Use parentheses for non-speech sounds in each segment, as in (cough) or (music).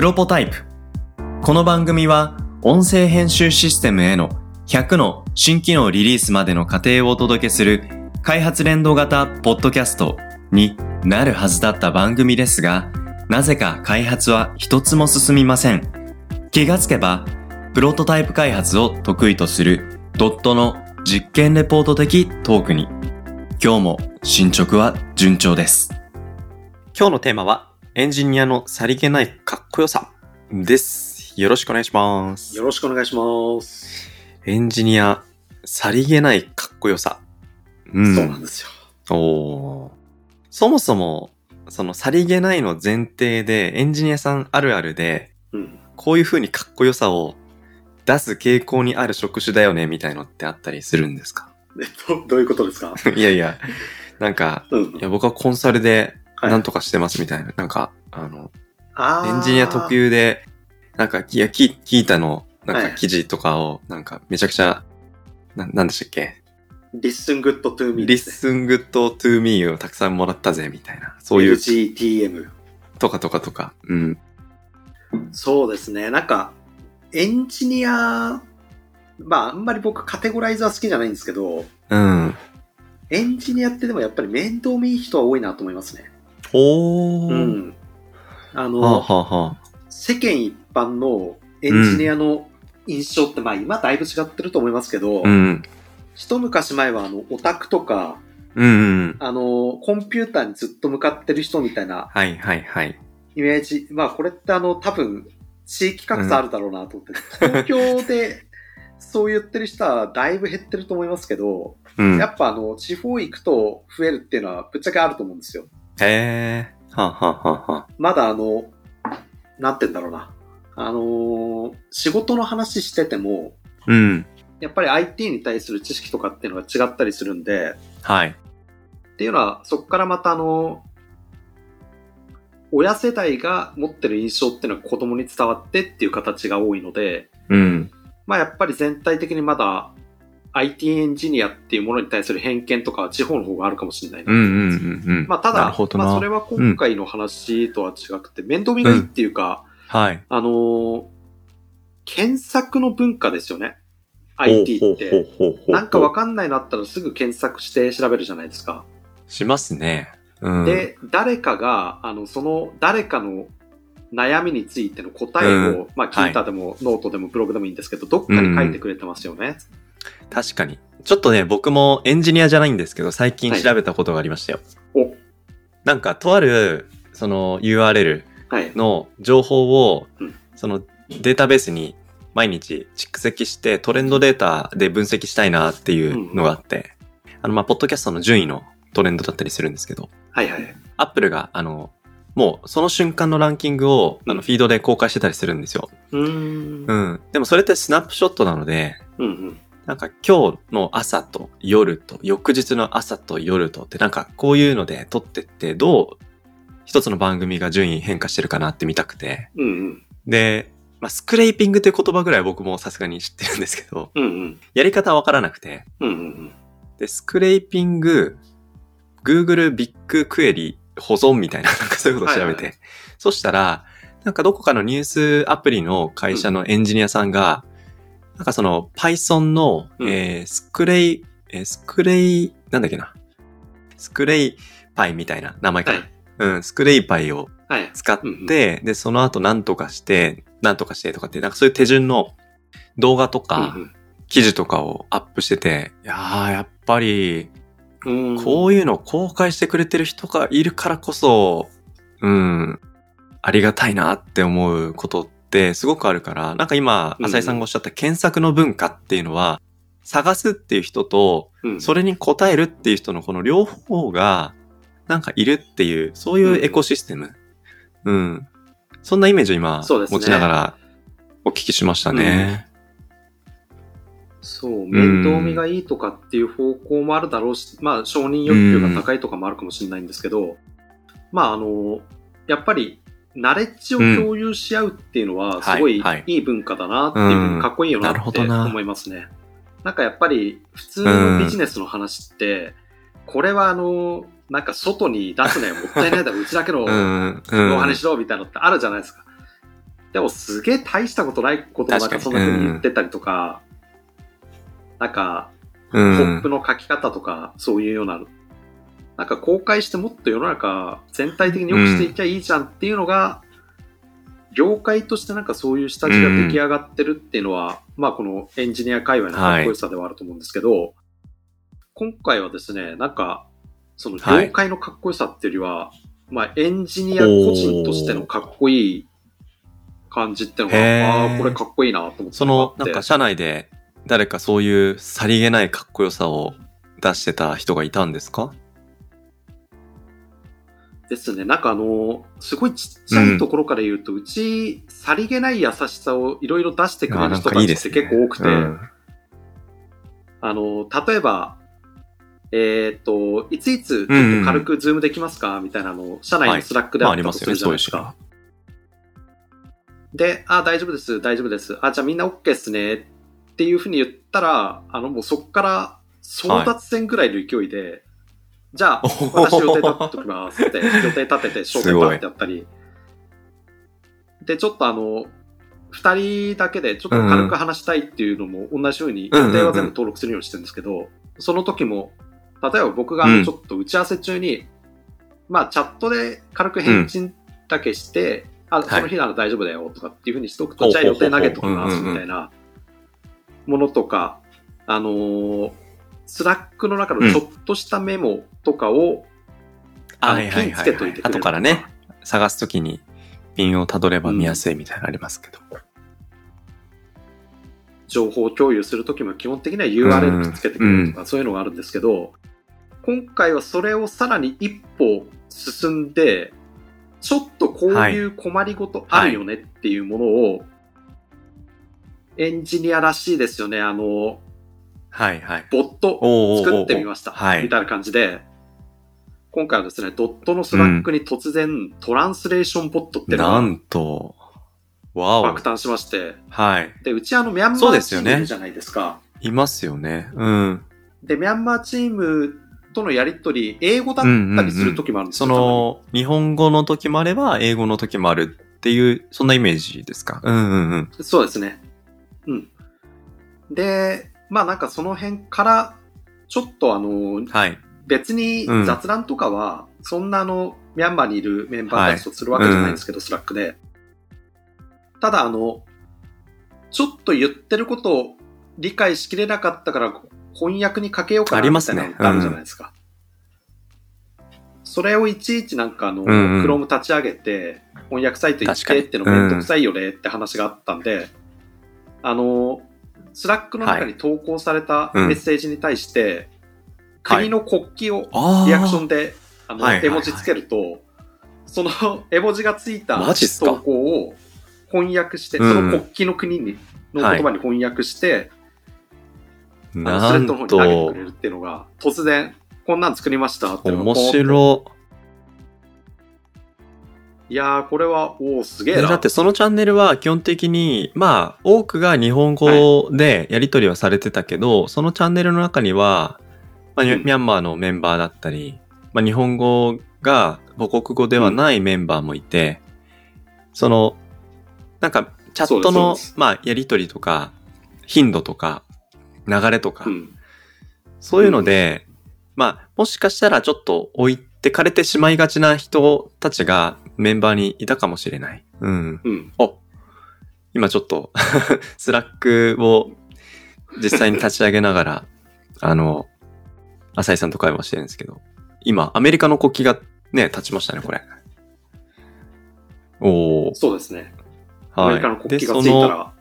プロポタイプ。この番組は音声編集システムへの100の新機能リリースまでの過程をお届けする開発連動型ポッドキャストになるはずだった番組ですが、なぜか開発は一つも進みません。気がつけば、プロトタイプ開発を得意とするドットの実験レポート的トークに、今日も進捗は順調です。今日のテーマは、エンジニアのさりげないかこよさです。よろしくお願いします。よろしくお願いします。エンジニア、さりげないかっこよさ。うん。そうなんですよ。おーそもそも、そのさりげないの前提で、エンジニアさんあるあるで、うん。こういう風にかっこよさを出す傾向にある職種だよね、みたいのってあったりするんですか？えどどういうことですか？(laughs) いやいや、なんか、うんい。や僕はコンサルではいなんとかしてますみたいな、なんか、あの、エンジニア特。有で、なんか、いや、聞聞いたの、なんはいか記事とかを、なんかめちゃくちゃ、な、なんでしたっけ？Listen good to me リッですね。スングッドトゥーミーをたくさんもらったぜ、みたいな。そういう、LGTM。とかとかとか。うん。そうですね。なんか、エンジニア、まあ、あんまり僕カテゴライズは好きじゃないんですけど、うん。エンジニアってでもやっぱり面倒見いい人は多いなと思いますね。おー。うん。あの、はあ、はあはあ、世間一般のエンジニアの印象って、まあ今だいぶ違ってると思いますけど、うん。一昔前はあの、オタクとか、うんうん。あの、コンピューターにずっと向かってる人みたいなはいはいはい。イメージ。まあこれってあの、多分、地域格差あるだろうなと思って、東京でそう言ってる人はだいぶ減ってると思いますけど、うん。やっぱあの、地方行くと増えるっていうのはぶっちゃけあると思うんですよ。へえ。はあ、はあはあはあ、まだあの、なんて言うんだろうな。あのー仕事の話してても、うん。やっぱり IT に対する知識とかっていうのが違ったりするんで、はい。っていうのは、そこからまたあの、親世代が持ってる印象っていうのが子供に伝わってっていう形が多いので、うん。まあやっぱり全体的にまだ IT エンジニアっていうものに対する偏見とかは地方の方があるかもしれないなうんうんうんうん。まあただ。まあそれは今回の話とは違くて、面倒見がいいっていうか、はい。あのー検索の文化ですよね。IT って。なんかわかんないのあったらすぐ検索して調べるじゃないですか。しますね。うん。で、誰かが、あの、その誰かの悩みについての答えを、うんまあ、 Qiita でも、ノートでもブログでもいいんですけど、どっかに書いてくれてますよね。確かに。ちょっとね、僕もエンジニアじゃないんですけど、最近調べたことがありましたよ。お、なんか、とある、その URL はい。の情報を、うんそのデータベースに毎日蓄積してトレンドデータで分析したいなっていうのがあって、あの、まあ、ポッドキャストの順位のトレンドだったりするんですけど、はいはい。アップルが、あの、もうその瞬間のランキングを、あの、うんフィードで公開してたりするんですよ。うーん。う。ん。でもそれってスナップショットなので、うんうん。なんか今日の朝と夜と翌日の朝と夜とってなんかこういうので撮ってってどう一つの番組が順位変化してるかなって見たくて。うんうん。で、まあ、スクレーピングという言葉ぐらい僕もさすがに知ってるんですけど、うんうん。やり方はわからなくて。うんうんで、スクレーピング、Google ビッグクエリ保存みたいな、なんかそういうことを調べて。はいはいそしたら、なんかどこかのニュースアプリの会社のエンジニアさんが、なんかその Python の、うんえースクレイ、えースクレイ、なんだっけな。スクレイパイみたいな名前かな。はいうん、スクレイパイをはい。使って、うんうんで、その後何とかして、何とかしてとかって、なんかそういう手順の動画とか、うん記事とかをアップしてて、いやー、やっぱり、うん。うんこういうのを公開してくれてる人がいるからこそ、うん、ありがたいなって思うことってすごくあるから、なんか今、うん浅井さんがおっしゃった検索の文化っていうのは、探すっていう人と、うんそれに答えるっていう人のこの両方が、なんかいるっていう、そういうエコシステム。うん。そんなイメージを今、持ちながらお聞きしましたね。そう、面倒見がいいとかっていう方向もあるだろうし、まあ承認欲求が高いとかもあるかもしれないんですけど、まああの、やっぱり、ナレッジを共有し合うっていうのは、すごいはいはい文化だなっていう、うんかっこいいよなって思いますね。なんかやっぱり、普通のビジネスの話って、これはあの、なんか外に出すのはもったいないだろ、(laughs) うちだけのうん。うん。動画にしろみたいなのってあるじゃないですか。でもすげえ大したことないことをなんかそんな風に言ってたりとか、なんか、うポッんプ。の書き方とか、そういうような、なんか公開してもっと世の中全体的に良くしていきゃいいじゃんっていうのが、業界としてなんかそういう下地が出来上がってるっていうのは、まあこのエンジニア界隈のかっこよさではあると思うんですけど、今回はですね、なんか、そのはい業界のかっこよさっていうよりは、まあエンジニア個人としてのかっこいい感じっていうのが、ああー、これかっこいいなと思って。その、なんか社内で誰かそういうさりげないかっこよさを出してた人がいたんですか？ですね。なんかあの、すごいちっちゃいところから言うと、うち、さりげない優しさをいろいろ出してくれる人たちって結構多くて、うんあの、例えば、えっ、と、いついつちょっと軽くズームできますか、みたいなのを、社内のスラックでまああったりますよね、そういう仕じゃないですか。組で、あ、大丈夫です、大丈夫です。あ、じゃあみんな OK っすね。っていうふうに言ったら、あの、もうそっから争奪戦ぐらいの勢いで、じゃあ、(laughs) 私予定立てときますって、予定立てて、焦点立ってやったり。で、ちょっとあの、二人だけでちょっと軽く話したいっていうのも同じように予定は全部登録するようにしてるんですけど、その時も、例えば僕がちょっと打ち合わせ中に、まあチャットで軽く返信だけして、あ、その日なら大丈夫だよとかっていうふうにしておくと、ほうじゃあ予定投げときますみたいなものとか、あのースラックの中のちょっとしたメモとかを、あのはいはいはいはい後からね、探すときにピンをたどれば見やすいみたいなのありますけど。情報共有するときも基本的には URL くっつけてくれるとか、そういうのがあるんですけど、今回はそれをさらに一歩進んで、ちょっとこういう困りごとあるよねっていうものを、エンジニアらしいですよね。あの、はいはい。ボット作ってみました。はいみたいな感じで、今回はですね、ドットのスラックに突然、 translation bot ってのがなんと、わお。爆誕しまして、はい。で、うちあの、ミャンマーそうですよねチームいるじゃないですか。いますよね。うん。で、ミャンマーチームとのやりとり、英語だったりする時もあるんですそよ。の、日本語の時もあれば、英語の時もあるっていう、そんなイメージですか？うんうんうん。そうですね。うん。で、まあなんかその辺から、ちょっとあの、はい。別にうん。雑談とかは、そんなあの、ミャンマーにいるメンバーたちとするわけじゃないんですけど、スラックで。ただあの、ちょっと言ってることを理解しきれなかったから、翻訳にかけようかなみたいなのあるじゃないですか。それをいちいちなんかあの、うんうん。Chrome 立ち上げて、翻訳サイト行ってってのめんどくさいよねって話があったんで、あの、スラックの中に投稿されたうん。メッセージに対して、はい国の国旗を。リアクションで、あの、はいはいはい絵文字つけると、その (laughs) 絵文字がついた投稿を翻訳して、うんその国旗の国に、の言葉に翻訳して、なんスレッドの方に投げてとくれ、るっていうのが、突然、こんなん作りましたって面白いやー、これは、おおすげえい。な。だってそのチャンネルは基本的に、まあ、多くが日本語でやり取りはされてたけど、そのチャンネルの中には、まあ、ミうんャンマーのメンバーだったり、まあ、日本語が母国語ではないメンバーもいて、その、なんか、チャットのまあ、やり取りとか、頻度とか、流れとか、うん。そういうので、まあ、もしかしたらちょっと置いてかれてしまいがちな人たちがメンバーにいたかもしれない。うん。うん。お今ちょっと、(laughs) スラックを実際に立ち上げながら、あの、浅井さんと会話してるんですけど、今、アメリカの国旗がね、立ちましたね、これ。おー。そうですね。アはい。メリカの国で旗がついたら、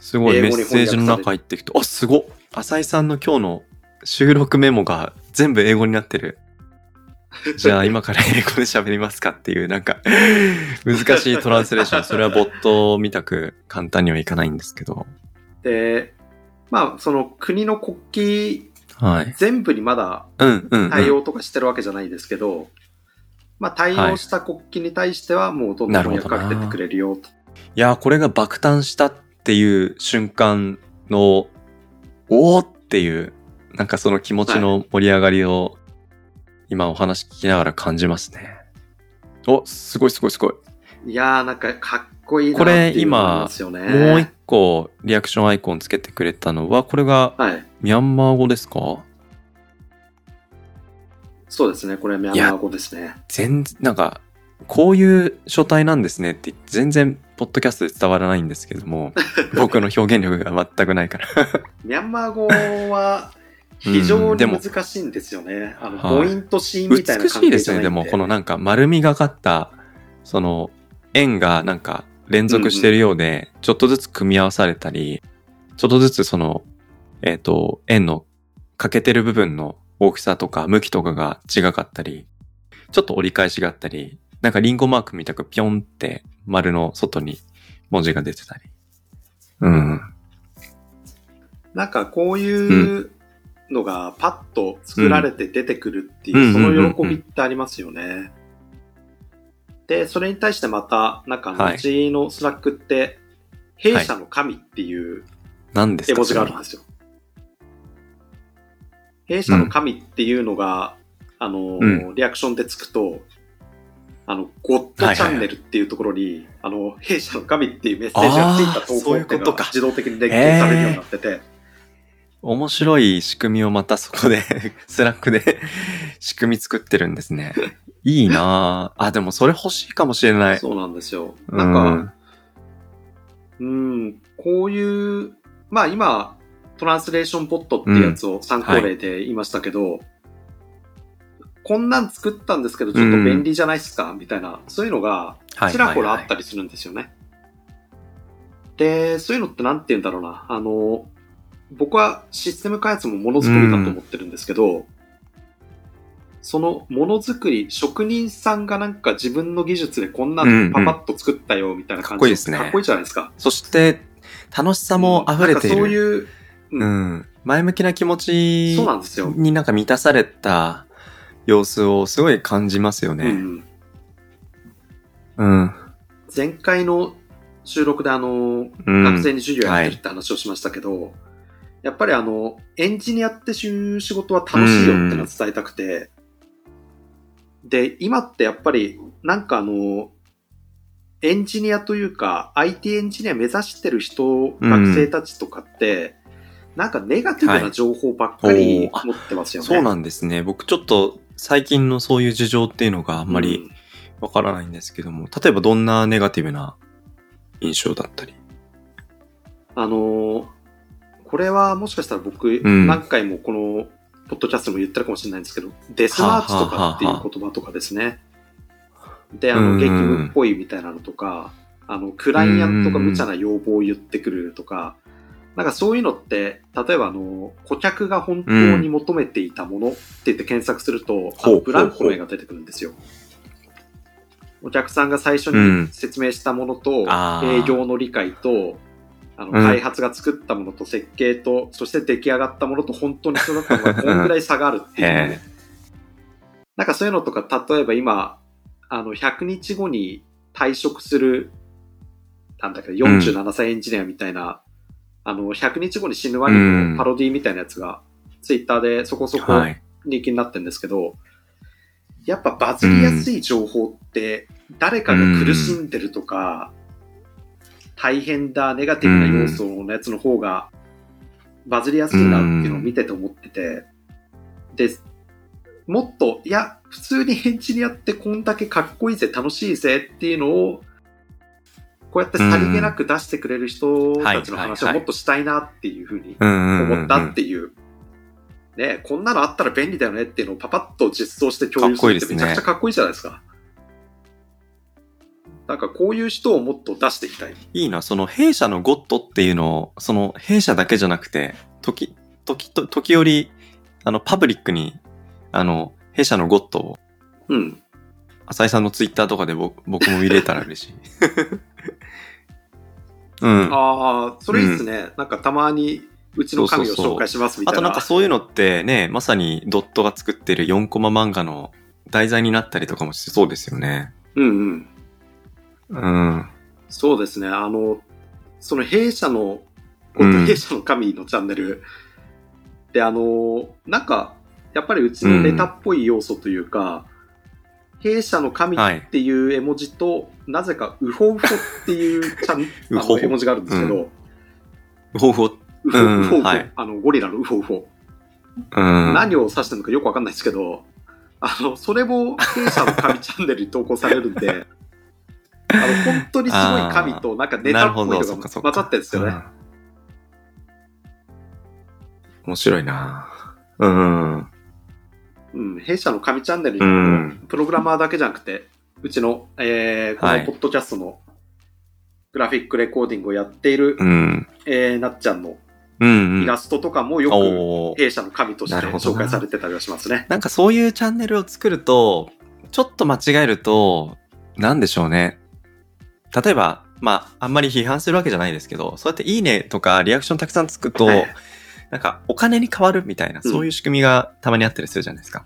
すごいメッセージの中入っていくと、あ、すごっ浅井さんの今日の収録メモが全部英語になってる。(laughs) じゃあ今から英語で喋りますかっていう、なんか、(laughs) 難しいトランスレーション。それはボットみたく簡単にはいかないんですけど。で、まあ、その国の国はい。旗全部にまだうんうん、うん。対応とかしてるわけじゃないですけど、まあ、対応した国旗に対してはもうどんどん翻訳かけてってくれるよと。いやー、これが爆誕したっていう瞬間の、おーっていう、なんかその気持ちの盛り上がりを、今お話聞きながら感じますね。お、すごいすごいすごい。いやー、なんかかっこいいなっていうのがありますよね。もう一個リアクションアイコンつけてくれたのは、これがはい。ミャンマー語ですか？そうですね。これミャンマー語ですね。全然、なんか、こういう書体なんですねって全然、ポッドキャストで伝わらないんですけども、(laughs) 僕の表現力が全くないから。(laughs) ミャンマー語は非常に難しいんですよね。あの、はい母音と子音みたいな美関しいですね。でも、このなんか丸みがかった、その、円がなんか連続してるようで、ちょっとずつ組み合わされたり、ちょっとずつその、えっ、と、円の欠けてる部分の大きさとか向きとかが違かったり、ちょっと折り返しがあったり、なんかリンゴマークみたくピョンって丸の外に文字が出てたり。うん。なんかこういうのがパッと作られて出てくるっていう、うんその喜びってありますよね。で、それに対してまた、なんかうちのスラックって、弊社の神っていう何ですか絵文字があるんですよ。弊社の神っていうのが、あの、うん。リアクションでつくと、あの、 God チャンネルっていうところに、あの、弊社の神っていうメッセージがついた投稿っていうのが自動的に連携されるようになってて、面白い仕組みをまたそこで、(laughs) スラックで (laughs) 仕組み作ってるんですね。いいなぁ。あ、でもそれ欲しいかもしれない。そうなんですよ。うなんか、うん、こういう、まあ今、トランスレーションポットっていうやつを参考例で言いましたけど、こんなん作ったんですけど、ちょっと便利じゃないですか、みたいな、そういうのが、はいちらほらあはいはいったりするんですよね。で、そういうのってなんて言うんだろうな。あの、僕はシステム開発もものづくりだと思ってるんですけど、そのものづくり、職人さんがなんか自分の技術でこんなのパパッと作ったよみたいな感じかっこいいですねかっこいいじゃないですか。そして、楽しさも溢れていなんかそうる。いう、ううんん。前向きな気持ちそうなんですよ。になんか満たされた様子をすごい感じますよね。うんうんうん。前回の収録であの、うん学生に授業やってるって話をしましたけど、やっぱりあの、エンジニアっていう仕事は楽しいよってのは伝えたくて、で、今ってやっぱり、なんかあの、エンジニアというか、IT エンジニア目指してる人、うん学生たちとかって、なんかネガティブな情報ばっかりはい持ってますよね。そうなんですね。僕ちょっと最近のそういう事情っていうのがあんまりうんわからないんですけども、例えばどんなネガティブな印象だったり？あのーこれはもしかしたら僕、ん何回もこの、ポッドキャストでも言ってるかもしれないんですけど、デスマーチとかっていう言葉とかですね。で、あの、うん激務っぽいみたいなのとか、あの、クライアントが無茶な要望を言ってくるとか、なんかそういうのって、例えばあの、顧客が本当に求めていたものって言って検索すると、うのブランコの絵が出てくるんですよ。お客さんが最初うんに説明したものと、営業の理解と、あの、うん。開発が作ったものと設計と、そして出来上がったものと本当に一緒だったのが (laughs) こんぐらい差があるっていうへなんかそういうのとか、例えば今、あの、100日後に退職する、なんだっけ、47歳エンジニアみたいな、あの、100日後に死ぬワニのパロディみたいなやつが、ツイッターでそこそこはい。人気になってるんですけど、やっぱバズりやすい情報って、誰かが苦しんでるとか、大変だ、ネガティブな要素のやつの方が、バズりやすいなっていうのを見てて思ってて、で、もっと、いや、普通にエンジニアってこんだけかっこいいぜ、楽しいぜっていうのを、こうやってさりげなく出してくれる人たちの話をもっとしたいなっていうふうに思ったっていう。ねこんなのあったら便利だよねっていうのをパパッと実装して共有するってめちゃくちゃかっこいいじゃないですか。なんかこういう人をもっと出していきたい。いいな、その弊社のゴッドっていうのを、その弊社だけじゃなくて、時、時、と時折、あの、パブリックに、あの、弊社のゴッドを、うん。浅井さんのツイッターとかで僕僕も見れたら嬉しい。(laughs) うん。あああ、それいいっすね。なんかたまにうちの神を紹介しますみたいな。となんかそういうのってね、まさにドットが作ってる4コマ漫画の題材になったりとかもしそうですよね。うんうん。うん。そうですね。あの、その弊社の、うん弊社の神のチャンネルで、あの、なんか、やっぱりうちのネタっぽい要素というか、弊社の神っていう絵文字と、なぜかウホウホっていうちゃんウホウホあの絵文字があるんですけど。ウホウホうんウホウホはいあの、ゴリラのウホウホ。うん。何を指してるのかよくわかんないですけど、あの、それも弊社の神チャンネルに投稿されるんで、あの、本当にすごい神となんかネタっぽいのが混ざってるんですよね。うん面白いなうん。うん、弊社の神チャンネルに。プログラマーだけじゃなくて、うちの、えー、こはいのポッドキャストのグラフィックレコーディングをやっている、うん。えー、なっちゃんのうん。イラストとかもよく弊社の神として紹介されてたりはしますね。なんかそういうチャンネルを作ると、ちょっと間違えると、なんでしょうね。例えば、まあ、あんまり批判するわけじゃないですけど、そうやっていいねとかリアクションたくさんつくと、はい。なんかお金に変わるみたいな、うん。そういう仕組みがたまにあったりするじゃないですか。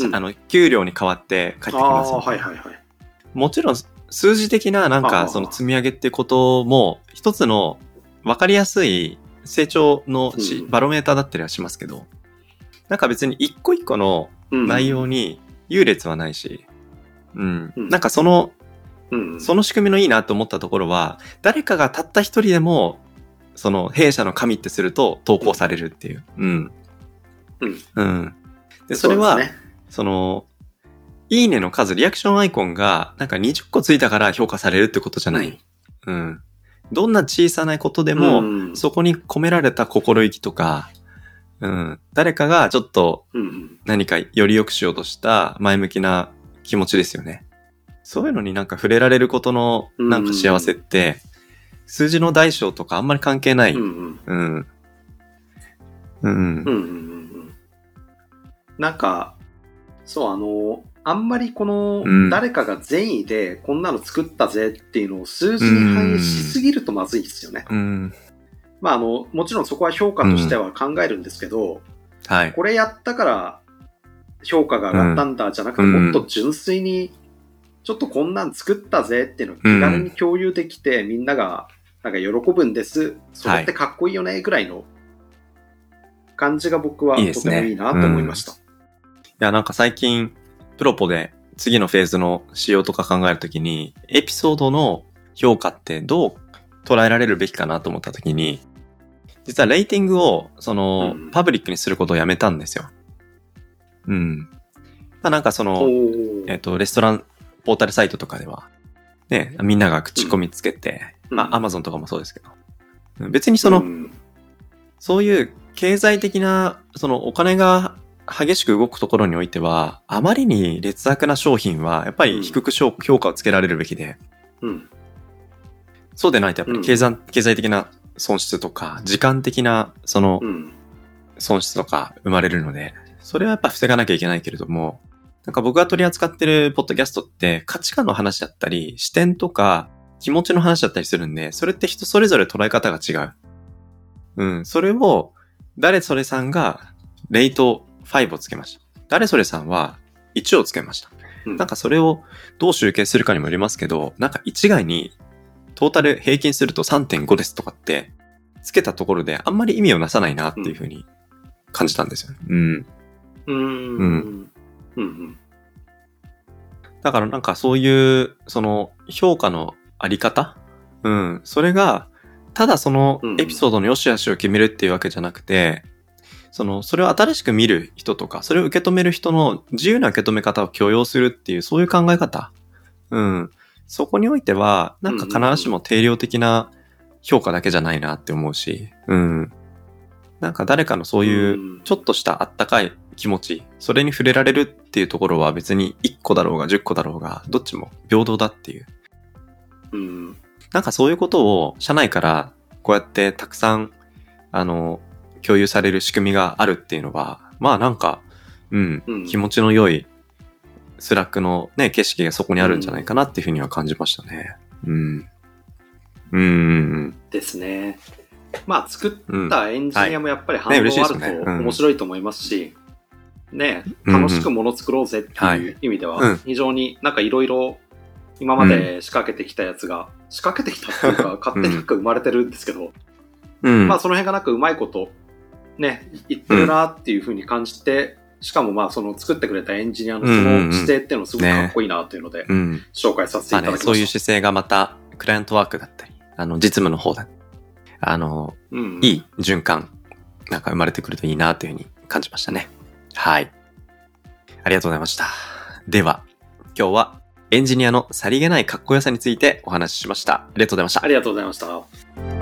うん。あの、給料に変わって返ってきますああー、みたなはいいはいはい。もちろん数字的ななんかその積み上げってことも一つの分かりやすい成長のバロメーターだったりはしますけど、なんか別に一個一個のうん。内容に優劣はないし、うん。うん。なんかその、うん、その仕組みのいいなと思ったところは、誰かがたった一人でも、その弊社の神ってすると投稿されるっていう。うん。うん。うん。で、それは、うですねその、いいねの数、リアクションアイコンがなんか20個ついたから評価されるってことじゃない。うん。どんな小さなことでも、うんそこに込められた心意気とか、うん。誰かがちょっとうんうん何かより良くしようとした前向きな気持ちですよね。そういうのになんか触れられることのなんか幸せって、数字の大小とかあんまり関係ない。ううん。んうん。うんうんなんか、そう、あの、あんまりこのうん、誰かが善意でこんなの作ったぜっていうのを数字に反映しすぎるとまずいですよね。うん。まあ、あの、もちろんそこは評価としては考えるんですけど、はい。これやったから評価が上がったんだじゃなくて、うんもっと純粋に、ちょっとこんなん作ったぜっていうのを気軽に共有できて、みんながなんか喜ぶんです。それってかっこいいよねぐらいの感じが僕はいとてもいいなと思いました。いや、なんか最近、プロポで次のフェーズの仕様とか考えるときに、エピソードの評価ってどう捉えられるべきかなと思ったときに、実はレーティングを、その、うんパブリックにすることをやめたんですよ。うん。まあなんかその、えっ、と、レストランポータルサイトとかでは、ね、みんなが口コミつけて、うん。まあ、アマゾンとかもそうですけど、うん別にその、うん。そういう経済的な、そのお金が激しく動くところにおいては、あまりに劣悪な商品は、やっぱり低く評評価をつけられるべきで、うん。そうでないとやっぱり経済,、経済的な損失とか、時間的なそのうん。損失とか生まれるので、それはやっぱ防がなきゃいけないけれども、なんか僕が取り扱ってるポッドキャストって価値観の話だったり、視点とか気持ちの話だったりするんで、それって人それぞれ捉え方が違う。うん、それを誰それさんがレイト5をつけました。誰それさんは1をつけました。うんなんかそれをどう集計するかにもよりますけど、なんか一概にトータル平均すると3.5ですとかってつけたところであんまり意味をなさないなっていうふうに感じたんですよ。うん。うんうんうんだからなんかそういう、その評価のあり方？うん。それが、ただそのエピソードの良し悪しを決めるっていうわけじゃなくて、その、それを新しく見る人とか、それを受け止める人の自由な受け止め方を許容するっていう、そういう考え方？うん。そこにおいては、なんか必ずしも定量的な評価だけじゃないなって思うし、うん。なんか誰かのそういう、ちょっとしたあったかい気持ち、それに触れられるっていうところは別に1個だろうが10個だろうが、どっちも平等だっていう。うんなんかそういうことを社内からこうやってたくさん、あの、共有される仕組みがあるっていうのは、まあなんか、うん、うん気持ちの良いスラックのね、景色がそこにあるんじゃないかなっていうふうには感じましたね。うん。うんうんですね。まあ、作。ったエンジニアもやっぱり反ね応あるとうん面白いと思いますし、ね、うんうん楽しくもの作ろうぜっていう意味でうんは、非常になんかいろいろ今まで仕掛けてきたやつが、仕掛けてきたっていうか、勝手になんか生まれてるんですけど、うん。まあその辺がなんかうまいこと、ね、言ってるなっていうふうに感じて、しかもまあ、その作ってくれたエンジニアのその姿勢っていうのすごくかっこいいなというので、うん。紹介させていただきました。そういう姿勢がまた、クライアントワークだったり、あの、実務の方だ。あの、うんいい循環、なんか生まれてくるといいなというふうに感じましたね。はい。ありがとうございました。では、今日はエンジニアのさりげないかっこよさについてお話ししました。ありがとうございましたあ。りがとうございました。